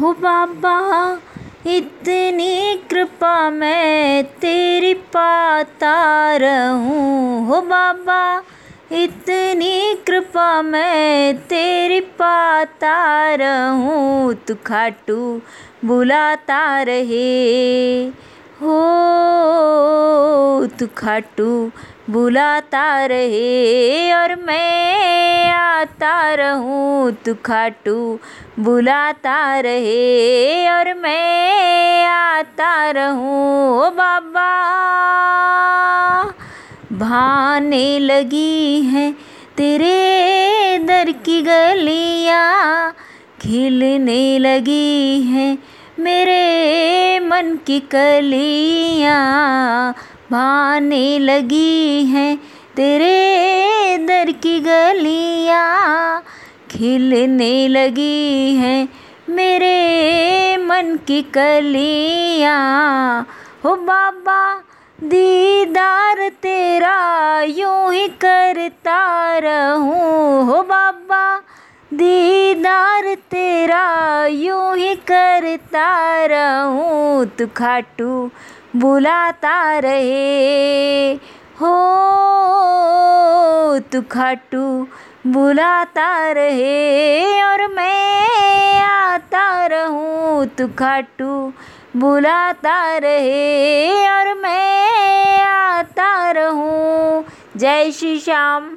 हो बाबा, इतनी कृपा मैं तेरी पाता रहूँ। हो बाबा, इतनी कृपा मैं तेरी पाता रहूँ। तू खाटू बुलाता रहे। हो तू खाटू बुलाता रहे। और मैं आता रहूँ तू खाटू बुलाता रहे। और मैं आता रहूँ बाबा। भाने लगी है तेरे दर की गलियाँ, खिलने लगी हैं मेरे मन की कलियाँ। भाने लगी हैं तेरे दर की गलियाँ खिलने लगी हैं मेरे मन की कलियाँ। हो बाबा, दीदार तेरा यूँ ही करता रहूँ। हो बाबा, दीदार तेरा यूँ ही करता रहूँ। तू खाटू बुलाता रहे। हो तू खाटू बुलाता रहे और मैं आता रहूँ तू खाटू बुलाता रहे और मैं आता रहूँ। जय श्री श्याम।